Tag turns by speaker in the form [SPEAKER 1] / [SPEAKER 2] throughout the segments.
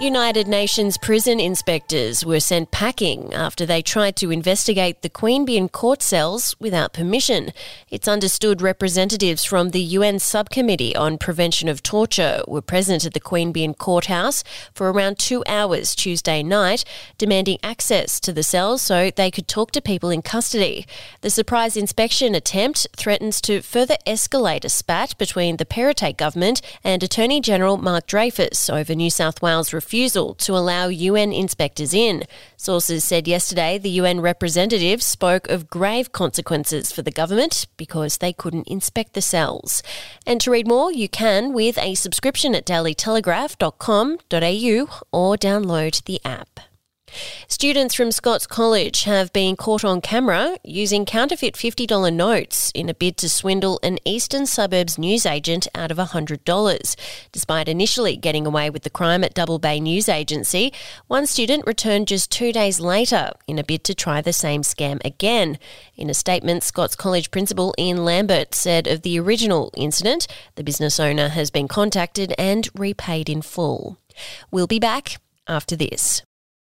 [SPEAKER 1] United Nations prison inspectors were sent packing after they tried to investigate the Queanbeyan court cells without permission. It's understood representatives from the UN Subcommittee on Prevention of Torture were present at the Queanbeyan courthouse for around two hours Tuesday night, demanding access to the cells so they could talk to people in custody. The surprise inspection attempt threatens to further escalate a spat between the Perrottet government and Attorney General Mark Dreyfus over New South Wales refusal to allow UN inspectors in. Sources said yesterday the UN representative spoke of grave consequences for the government because they couldn't inspect the cells. And to read more, you can with a subscription at dailytelegraph.com.au or download the app. Students from Scots College have been caught on camera using counterfeit $50 notes in a bid to swindle an eastern suburbs newsagent out of $100. Despite initially getting away with the crime at Double Bay News Agency, one student returned just two days later in a bid to try the same scam again. In a statement, Scots College principal Ian Lambert said of the original incident, the business owner has been contacted and repaid in full. We'll be back after this.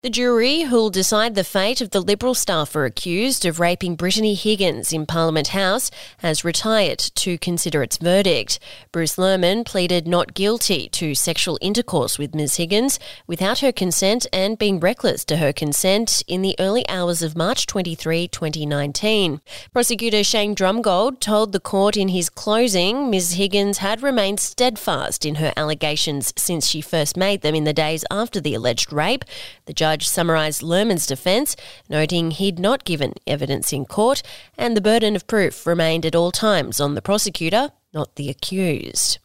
[SPEAKER 1] The jury who'll decide the fate of the Liberal staffer accused of raping Brittany Higgins in Parliament House has retired to consider its verdict. Bruce Lehrmann pleaded not guilty to sexual intercourse with Ms Higgins without her consent and being reckless to her consent in the early hours of March 23, 2019. Prosecutor Shane Drumgold told the court in his closing Ms Higgins had remained steadfast in her allegations since she first made them in the days after the alleged rape. The judge summarised Lehrmann's defence, noting he'd not given evidence in court, and the burden of proof remained at all times on the prosecutor, not the accused.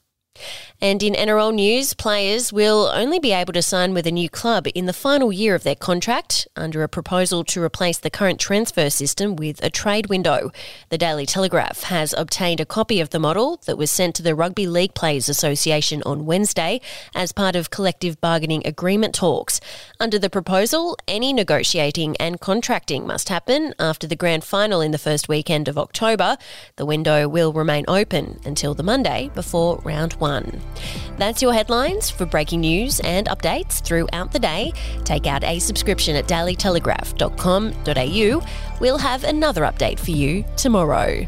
[SPEAKER 1] And in NRL news, players will only be able to sign with a new club in the final year of their contract under a proposal to replace the current transfer system with a trade window. The Daily Telegraph has obtained a copy of the model that was sent to the Rugby League Players Association on Wednesday as part of collective bargaining agreement talks. Under the proposal, any negotiating and contracting must happen after the grand final in the first weekend of October. The window will remain open until the Monday before round one. That's your headlines for breaking news and updates throughout the day. Take out a subscription at dailytelegraph.com.au. We'll have another update for you tomorrow.